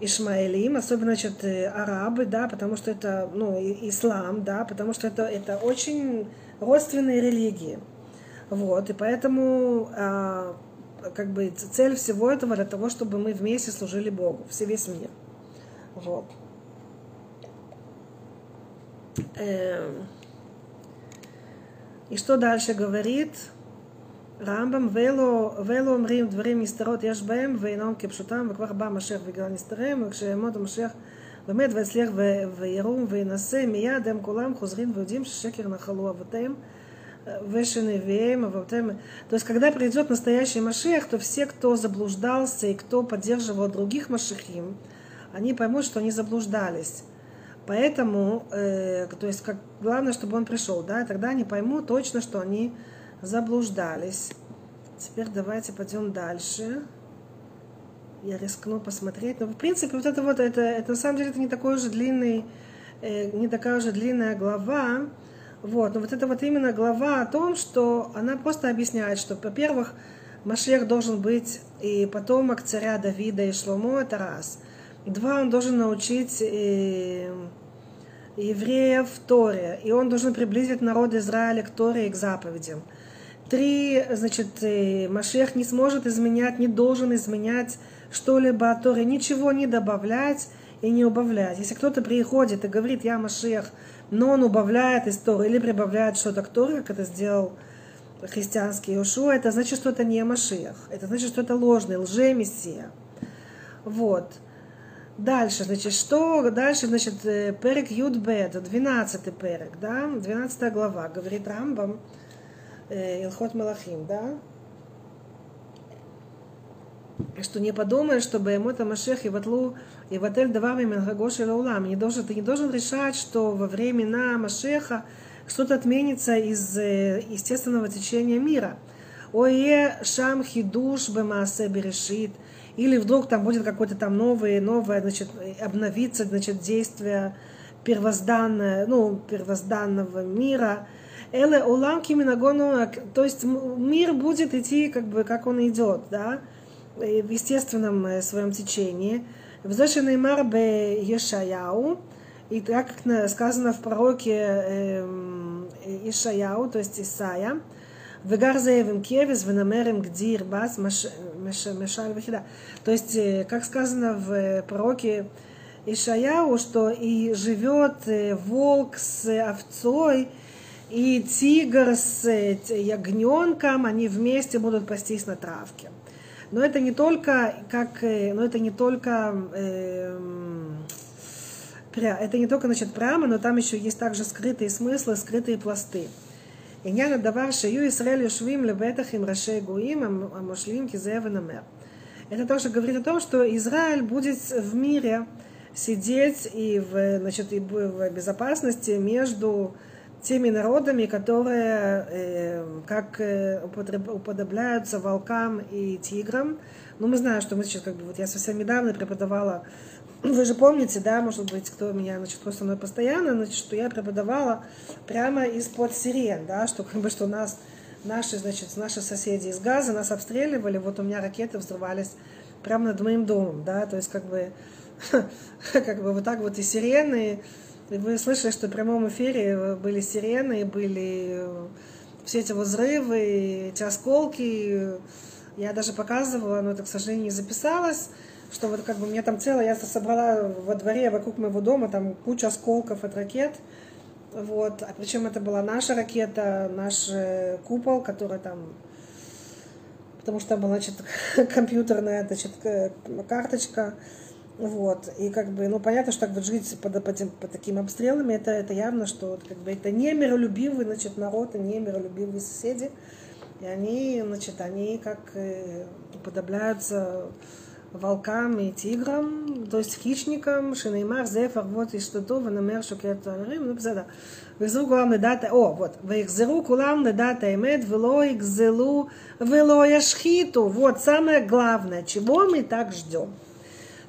Ишмаэлим, особенно значит, э, арабы, да, потому что это, ну, ислам, да, потому что это, это очень родственные религии. Вот, и поэтому а, как бы цель всего этого для того, чтобы мы вместе служили Богу, все весь мир. Вот. Эм. И что дальше говорит? רמב"ם, ואלו אומרים דברים נסתרות יש בהם ואינם כפשוטם וכבר בא משיח בגלל נסתריהם וכשיעמוד המשיח באמת ויצליח וירום וינסה מיד הם כולם חוזרים ויודעים ששקר נחלו אבותיהם ושנביאים אבותיהם. То есть, когда придет настоящий Машех, то все, кто заблуждался и кто поддерживал других Машехим, они поймут, что они заблуждались. Поэтому, э, то есть, как, главное, чтобы он пришел, да, тогда они поймут точно, что они заблуждались. Теперь давайте пойдем дальше. Я рискну посмотреть. Но, в принципе, вот это вот, это, это на самом деле это не такой же длинный, э, не такая уже длинная глава. Вот, но вот это вот именно глава о том, что она просто объясняет, что, во-первых, Машех должен быть и потомок царя Давида и Шломо, это раз. Два, он должен научить и, э, евреев Торе, и он должен приблизить народ Израиля к Торе и к заповедям. Три, значит, э, Машех не сможет изменять, не должен изменять что-либо от Торы, ничего не добавлять и не убавлять. Если кто-то приходит и говорит, я Машех, но он убавляет из Торы или прибавляет что-то к Торе, как это сделал христианский Иошуа, это значит, что это не Машиах. Это значит, что это ложный, лже-мессия. Вот. Дальше, значит, что дальше, значит, э, перек Юдбет, 12 перек, да, 12 глава, говорит Рамбам, э, Илхот Малахим, да, что не подумаешь, чтобы ему Машех и ватлу и ватель давами Менгагоши Лаулам. Не должен, ты не должен решать, что во времена Машеха что-то отменится из э, естественного течения мира. Ое шам хидуш бемаасе берешит. Или вдруг там будет какое-то там новое, новое, значит, обновиться, значит, действие первозданное, ну, первозданного мира. Эле улам киминагону, то есть мир будет идти, как бы, как он идет, да, в естественном э, своем течении. В Зошинеймар бе Ешаяу, и так как сказано в пророке Ишаяу, то есть Исаия, Вегар заевим кевис, венамерим гдир бас, мешаль вахида. То есть, э, как сказано в пророке Ишаяу, что и живет э, волк с овцой, и тигр с ягненком, они вместе будут пастись на травке. Но это не только как, э, но это не только э, это не только значит прямо, но там еще есть также скрытые смыслы, скрытые пласты. עניין הדבר שיהיו ישראל יושבים לבטח עם ראשי גויים המושלים כזאב ונמר. Это тоже говорит о том, что Израиль будет в мире сидеть и в, значит, и в безопасности между теми народами, которые э, как э, уподобляются волкам и тиграм. Ну, мы знаем, что мы сейчас, как бы, вот я совсем недавно преподавала, вы же помните, да, может быть, кто меня, значит, кто со мной постоянно, значит, что я преподавала прямо из-под сирен, да, что как бы, что нас, наши, значит, наши соседи из Газа нас обстреливали, вот у меня ракеты взрывались прямо над моим домом, да, то есть, как бы, [laughs] как бы вот так вот и сирены, вы слышали, что в прямом эфире были сирены, были все эти взрывы, эти осколки. Я даже показывала, но это, к сожалению, не записалось, что вот как бы мне там целое, я собрала во дворе вокруг моего дома там куча осколков от ракет. Вот. А причем это была наша ракета, наш э, купол, который там потому что там была, значит, [laughs] компьютерная, значит, карточка, вот, и как бы, ну, понятно, что так вот жить под, под, этим, под такими обстрелами, это, это явно, что вот как бы, это не миролюбивый, значит, народ и не миролюбивые соседи. И они, значит, они как э, уподобляются волкам и тиграм, то есть хищникам, шинеймар, зефар, вот и что то, ванамер, шукет, арим, ну, бзада. ויחזרו כולם לדעת, או, вот, ויחזרו כולם לדעת האמת ולא יגזלו ולא яшхиту Вот самое главное, чего мы так ждем.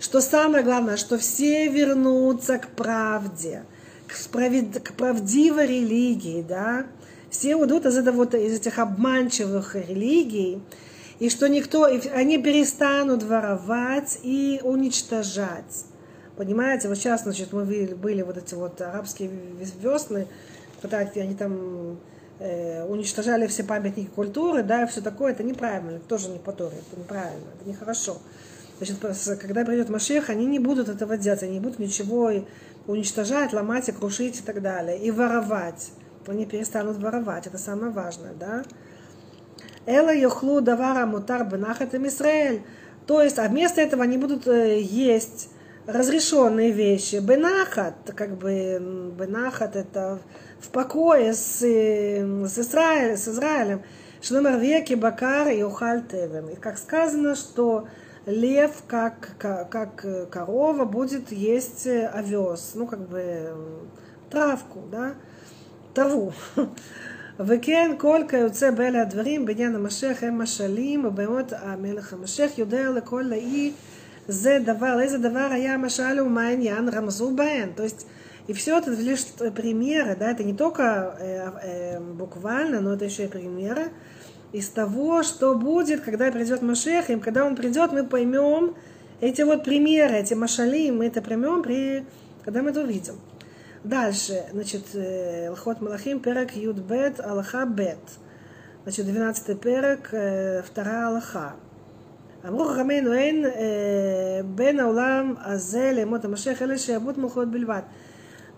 Что самое главное, что все вернутся к правде, к, справед... к правдивой религии, да, все уйдут из, этого, вот, из этих обманчивых религий, и что никто, и они перестанут воровать и уничтожать. Понимаете, вот сейчас, значит, мы были вот эти вот арабские весны, когда они там э, уничтожали все памятники культуры, да, и все такое, это неправильно, тоже не по это неправильно, это нехорошо. Значит, когда придет Машех, они не будут этого делать, они не будут ничего уничтожать, ломать и крушить и так далее, и воровать. Они перестанут воровать, это самое важное, да. Эла йохлу давара мутар бенахат Израиль. То есть, а вместо этого они будут э, есть разрешенные вещи. Бенахат, как бы, бенахат это в покое с, э, с, Израиль, с Израилем. Шлемар веки бакар и ухаль. И как сказано, что лев, как, как, как корова, будет есть овес, ну, как бы травку, да, траву. וכן כל כיוצא באלה הדברים בעניין המשיח הם משלים ובאמת המלך המשיח יודע לכל לאי זה דבר, איזה דבר היה המשל ומה העניין רמזו בהן. То есть и все это лишь примеры, да, это не только э, э, буквально, но это еще и примеры из того, что будет, когда придет Машех, и когда он придет, мы поймем эти вот примеры, эти машали, мы это поймем, при, когда мы это увидим. Дальше, значит, Лхот Малахим, перек Юд Бет, Аллаха Бет. Значит, 12 перек, вторая Аллаха. אמרו חכמינו אין בין העולם הזה לימות המשיח אלא שיעבוד מלכות בלבד.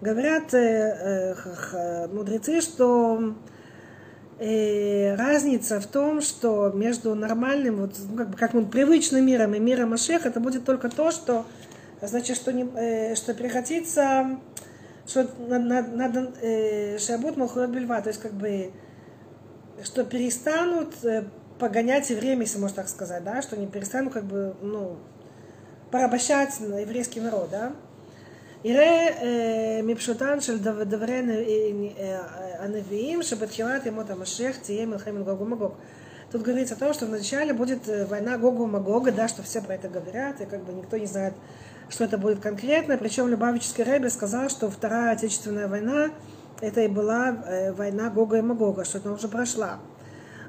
Говорят э, э, мудрецы, что э, разница в том, что между нормальным, вот, ну, как, бы, как мы, привычным миром и миром Машех, это будет только то, что, значит, что, не, что прекратится, что надо, надо шабут малхурат бельва, то есть как бы, что перестанут погонять время, если можно так сказать, да, что не перестанут как бы, ну, порабощать еврейский народ, да. יראה מפשוטן של דברי הנביאים שבתחילת ימות המשיח תהיה מלחמת גוג ומגוג. Тут говорится о том, что вначале будет война Гогу Магога, да, что все про это говорят, и как бы никто не знает, что это будет конкретно. Причем Любавический Рэбби сказал, что Вторая Отечественная война, это и была война Гога и Магога, что она уже прошла.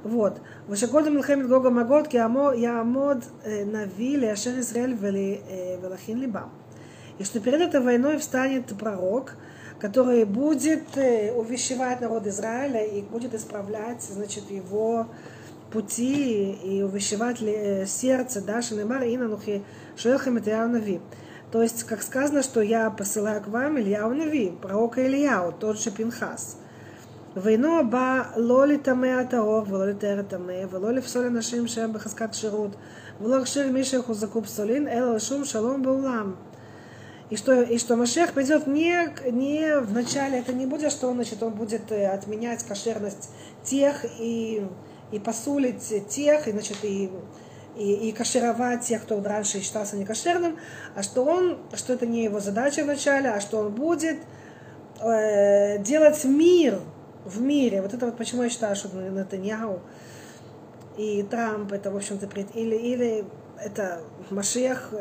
Вот. ושקודם מלחמת גוג ומגוד כי יעמוד נביא לאשר ישראל ולהכין ליבם и что перед этой войной встанет пророк, который будет э, увещевать народ Израиля и будет исправлять, значит, его пути и увещевать э, сердце, да, Шинемар и Нанухи Шуэлхам и Нави. То есть, как сказано, что я посылаю к вам Ильяу Нави, пророка Ильяу, тот же Пинхас. Войну оба лоли таме атаор, вололи тера таме, вололи соли нашим шем бахаскат шерут волох шер миша хузакуб солин, эл шум шалом баулам и что, и что Машех придет не, не в начале, это не будет, что он, значит, он будет э, отменять кошерность тех и, и посулить тех, и, значит, и, и, и кашировать тех, кто раньше считался некошерным, а что он, что это не его задача вначале, а что он будет э, делать мир в мире. Вот это вот почему я считаю, что Натаньяу и Трамп, это, в общем-то, или, или это Машех,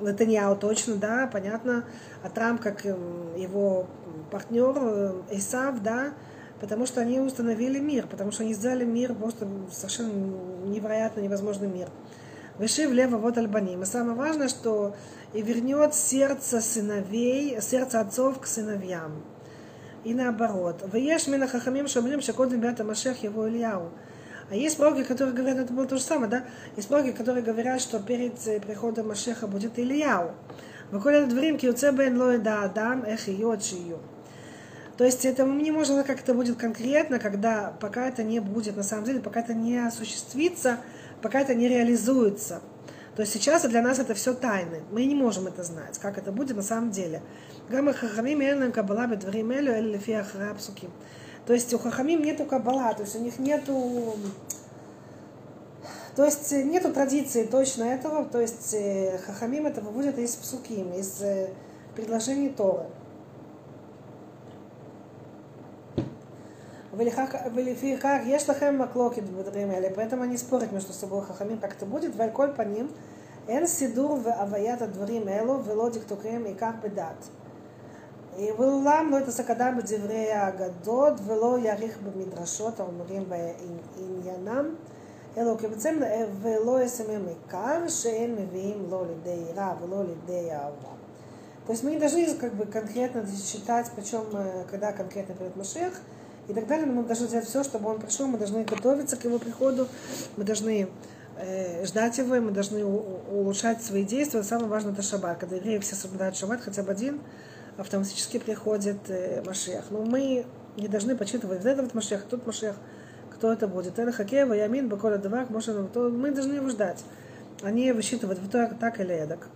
Нетаньяу точно, да, понятно, а Трамп как эм, его партнер э, Исав, да, потому что они установили мир, потому что они сделали мир просто совершенно невероятно невозможный мир. Вышив лево вот альбаним. И самое важное, что и вернет сердце сыновей, сердце отцов к сыновьям. И наоборот. Вееш мина хахамим шамрим шакодим бята машех его Ильяу. А есть пророки, которые говорят, это было то же самое, да? Есть пророки, которые говорят, что перед приходом Машеха будет Ильяу. Время, киуце бен лой да адам, эх шию. То есть это не можем, как это будет конкретно, когда пока это не будет, на самом деле, пока это не осуществится, пока это не реализуется. То есть сейчас для нас это все тайны. Мы не можем это знать, как это будет на самом деле. Гамма хахамим эльнам кабала бедварим элю эль лефи то есть у хахамим нету кабала, то есть у них нету... То есть нету традиции точно этого, то есть э, хахамим это выводят из псуким, из э, предложений Торы. Велифихах ешлахем маклоки бедремели. Поэтому они спорят между собой хахамим, как это будет. Вальколь по ним. Эн сидур в аваята дворим элу велодик тукрем и как бедат. дат. ואולם לא יתעסק אדם בדברי האגדות ולא יאריך במדרשות האומרים בעניינם, אלא כבצם ולא יסמם עיקר שאין מביאים לא לידי רע ולא לידי אהבה. То есть мы не должны как бы конкретно считать, почем, когда конкретно придет Машех, и так далее, но мы должны сделать все, чтобы он пришел, мы должны готовиться к его приходу, мы должны э, ждать его, и мы должны улучшать свои действия. Самое важное это шаббат. Когда евреи все соблюдают шаббат, хотя бы один, автоматически приходит э, Машех. Но мы не должны почитывать вот это вот Машех, тут Машех, кто это будет. Это Хакева, Ямин, Баколя, Давак, то мы должны его ждать. А Они высчитывают вот так или эдак.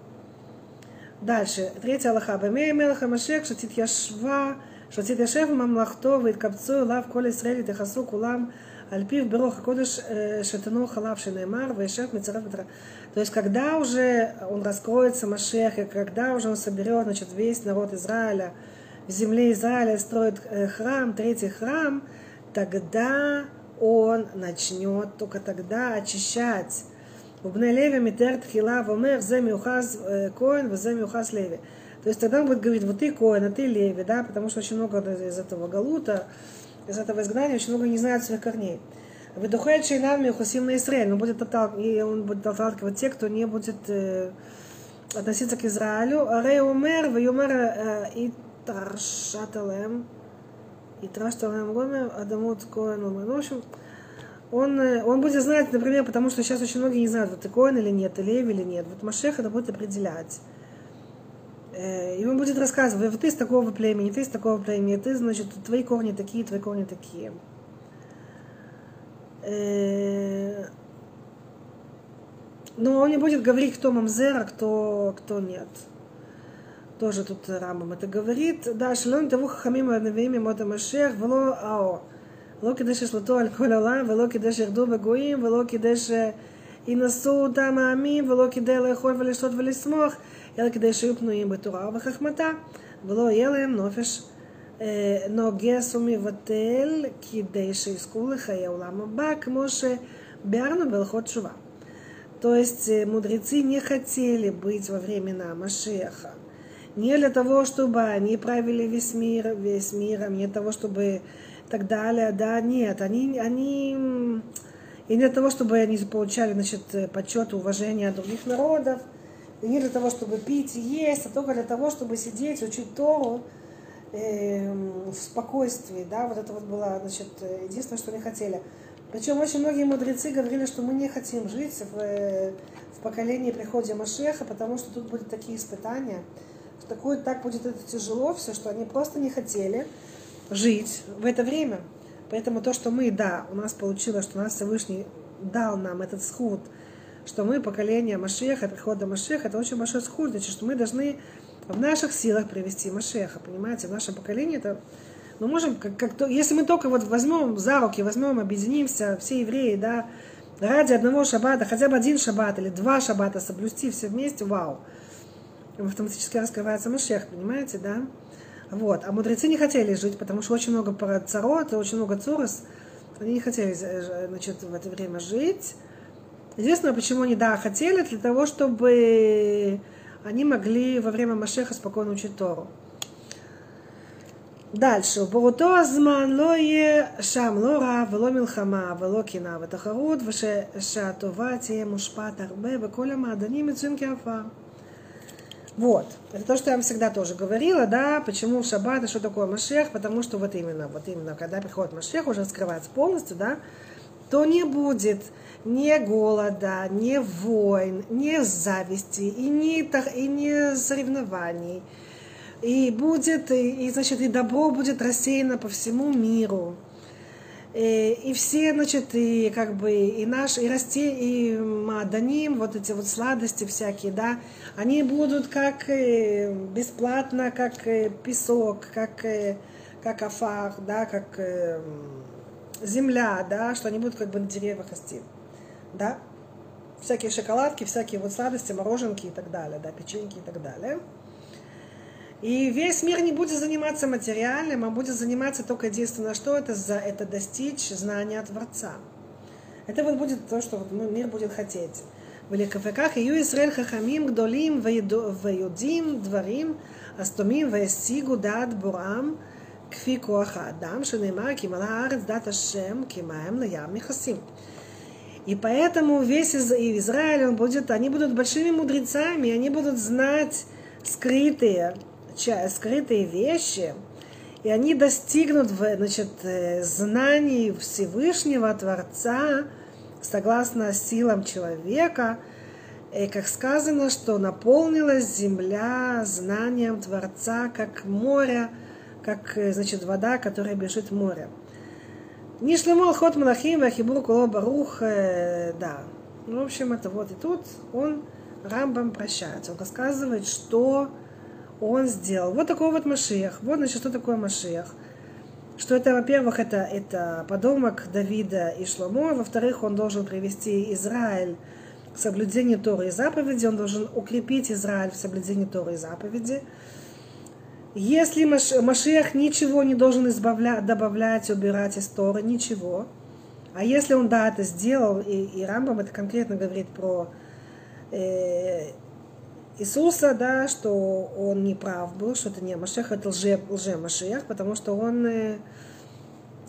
Дальше. Третья Аллаха. Бемея Мелаха Машех, Шатит Яшва, Шатит Яшев, Мамлахто, Виткапцу, Лав, Коли Срели, Техасу, Кулам, Аль пив берох кодыш шатану халав шинаймар вешев мецарев То есть, когда уже он раскроется, Машех, и когда уже он соберет, значит, весь народ Израиля, в земле Израиля строит э, храм, третий храм, тогда он начнет только тогда очищать. Убне леви митер тхила вомер зе миухаз э, коин взе миухаз леви. То есть тогда он будет говорить, вот ты коин, а ты леви, да, потому что очень много из этого галута, из этого изгнания очень много не знают своих корней. Выдухает Шейнам Мехусим на Израиль, он будет, и он будет отталкивать тех, кто не будет э, относиться к Израилю. Арей умер, в юмер э, и таршаталем, и таршаталем гомер, адамут Коэн умер. Ну, в общем, он, э, он будет знать, например, потому что сейчас очень многие не знают, вот ты Коэн или нет, Леви или нет. Вот Машех это будет определять. Э, и он будет рассказывать, вот ты из такого племени, ты из такого племени, ты, значит, твои корни такие, твои корни такие. Э, но он не будет говорить, кто мамзер, а кто, кто нет. Тоже тут Рамбам это говорит. Да, шалом таву хахамим הנביאים ימות המשיח ולא האור. לא כדי שישלטו על כל העולם ולא כדי שירדו בגויים ולא כדי שינסו אותם העמים ולא כדי לאכול ולשתות ולשמוח אלא כדי שיהיו פנויים בתורה ובחכמתה, ולא יהיה להם נופש נוגס ומבטל, כדי שיזכו לחיי העולם הבא, כמו שביארנו בהלכות תשובה. То есть мудрецы не хотели быть во времена Машеха. Не для того, чтобы они правили весь мир, весь миром, не для того, чтобы так далее, да, нет, они, они и не для того, чтобы они получали, значит, почет и уважение от других народов, и не для того, чтобы пить и есть, а только для того, чтобы сидеть, учить Тору э, в спокойствии. Да? Вот это вот было значит, единственное, что они хотели. Причем очень многие мудрецы говорили, что мы не хотим жить в, э, в поколении прихода Машеха, потому что тут будут такие испытания, что такое, так будет это тяжело все, что они просто не хотели жить в это время. Поэтому то, что мы, да, у нас получилось, что нас Всевышний дал нам этот сход – что мы поколение Машеха, прихода Машеха, это очень большой сход, значит, что мы должны в наших силах привести Машеха, понимаете, в нашем поколении это мы можем, как, как то, если мы только вот возьмем за руки, возьмем, объединимся, все евреи, да, ради одного шаббата, хотя бы один шаббат или два шаббата соблюсти все вместе, вау, автоматически раскрывается Машех, понимаете, да? Вот. А мудрецы не хотели жить, потому что очень много царот, очень много цурос. Они не хотели значит, в это время жить. Единственное, почему они, да, хотели, для того, чтобы они могли во время Машеха спокойно учить Тору. דלשו, באותו הזמן לא יהיה שם לא רע ולא מלחמה ולא קנאה ותחרות ושהטובה תהיה מושפעת הרבה וכל המעדנים יצאים כעפר. Вот. Это то, что я вам всегда тоже говорила, да, почему в шаббат и что такое Машех, потому что вот именно, вот именно, когда приходит Машех, уже раскрывается полностью, да, то не будет ни голода, ни войн, ни зависти, и ни, и ни соревнований. И будет, и, значит, и добро будет рассеяно по всему миру. И, и все, значит, и как бы, и наш, и расте, и маданим, вот эти вот сладости всякие, да, они будут как э, бесплатно, как э, песок, как, э, как афар, да, как земля, да, что они будут как бы на деревьях расти да, всякие шоколадки, всякие вот сладости, мороженки и так далее, да, печеньки и так далее. И весь мир не будет заниматься материальным, а будет заниматься только единственное, что это за это достичь знания Творца. Это вот будет то, что вот мир будет хотеть. В Великофеках Ию Исраэль Хахамим Гдолим Ваюдим Дварим Астомим Ваесигу Дад Бурам Кфи Куаха Адам Шанеймар Кимала Арец Дат Ашем Кимаем Наям Михасим. И поэтому весь Израиль, он будет, они будут большими мудрецами, они будут знать скрытые, скрытые вещи, и они достигнут значит, э, знаний Всевышнего Творца, согласно силам человека, и как сказано, что наполнилась земля знанием Творца, как море, как э, значит, вода, которая бежит в море. Не шлемо ход Малахим, Ахибур Куло Барух, э, да. Ну, в общем, это вот и тут он Рамбам прощается. Он рассказывает, что он сделал. Вот такой вот Машиях. Вот, значит, что такое Машиях. Что это, во-первых, это, это подомок Давида и Шломо. Во-вторых, он должен привести Израиль к соблюдению Торы и заповеди. Он должен укрепить Израиль в соблюдении Торы и заповеди. Если Машиах ничего не должен избавлять, добавлять, убирать из Торы, ничего. А если он, да, это сделал, и, и Рамбам это конкретно говорит про э, Иисуса, да, что он не прав был, что это не Машех, это лже, лже Машех, потому что он э,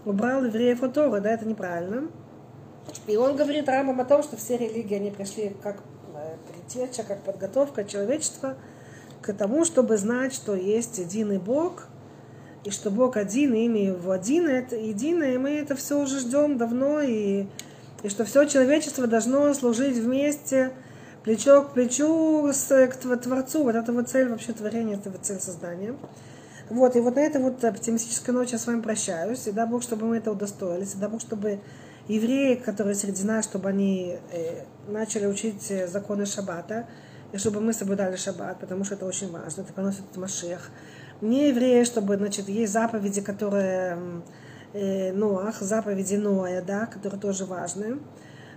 убрал евреев от Торы, да, это неправильно. И он говорит Рамбам о том, что все религии, они пришли как э, предтеча, как подготовка человечества – к тому, чтобы знать, что есть единый Бог, и что Бог один, и имя Его один, это единое, и мы это все уже ждем давно, и, и что все человечество должно служить вместе, плечо к плечу с, к Творцу. Вот это вот цель вообще творения, это вот цель создания. Вот, и вот на этой вот оптимистической ночи я с вами прощаюсь. И дай Бог, чтобы мы это удостоились. И дай Бог, чтобы евреи, которые среди нас, чтобы они э, начали учить законы Шаббата, и чтобы мы соблюдали шаббат, потому что это очень важно, это приносит Машех. Не евреи, чтобы, значит, есть заповеди, которые э, Ноах, заповеди Ноя, да, которые тоже важны.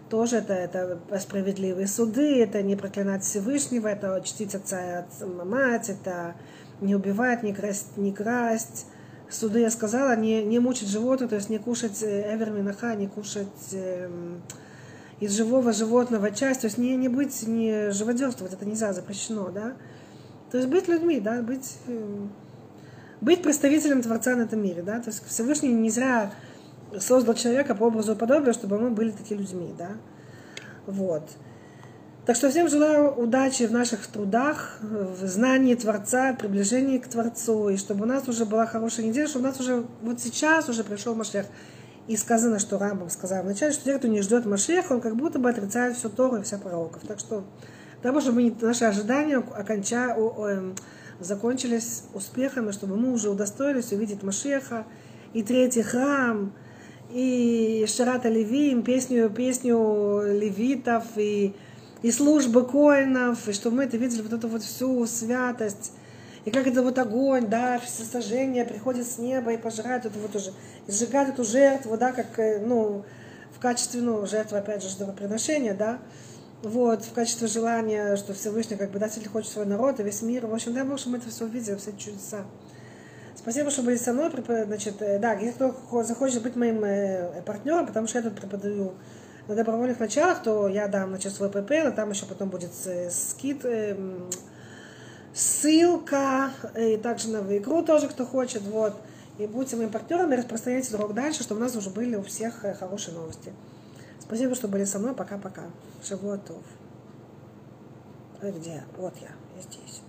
Тоже это, это справедливые суды, это не проклинать Всевышнего, это чтить отца и мать, это не убивать, не красть, не красть. Суды, я сказала, не, не мучить животных, то есть не кушать э, эверминаха, не кушать... Э, из живого животного часть, то есть не, не быть, не живодерствовать, это нельзя, запрещено, да. То есть быть людьми, да, быть, э, быть представителем Творца на этом мире, да. То есть Всевышний не зря создал человека по образу и подобию, чтобы мы были такими людьми, да. Вот. Так что всем желаю удачи в наших трудах, в знании Творца, приближении к Творцу, и чтобы у нас уже была хорошая неделя, чтобы у нас уже вот сейчас уже пришел Машлях. И сказано, что Рамбам сказал вначале, что те, кто не ждет Машех, он как будто бы отрицает всю Тору и всех пророков. Так что, потому чтобы наши ожидания оконча, о, о, эм, закончились успехами, чтобы мы уже удостоились увидеть Машеха и третий храм, и Шарата Левим, песню, песню левитов, и, и службы коинов, и чтобы мы это видели, вот эту вот всю святость, и как это вот огонь, да, все сожжения приходит с неба и пожирает эту вот уже, сжигает эту жертву, да, как, э, ну, в качестве, ну, жертвы, опять же, жертвоприношения, да, вот, в качестве желания, что Всевышний, как бы, да, если хочет свой народ и весь мир, в общем, дай Бог, мы это все увидели, все чудеса. Спасибо, что были со мной, значит, э, да, если кто захочет быть моим э, партнером, потому что я тут преподаю на добровольных началах, то я дам, значит, свой PayPal, и там еще потом будет скид, эм, ссылка, и также на игру тоже, кто хочет, вот. И будьте моим партнером и распространяйте урок дальше, чтобы у нас уже были у всех э, хорошие новости. Спасибо, что были со мной. Пока-пока. Животов. Где? Вот я. Я здесь.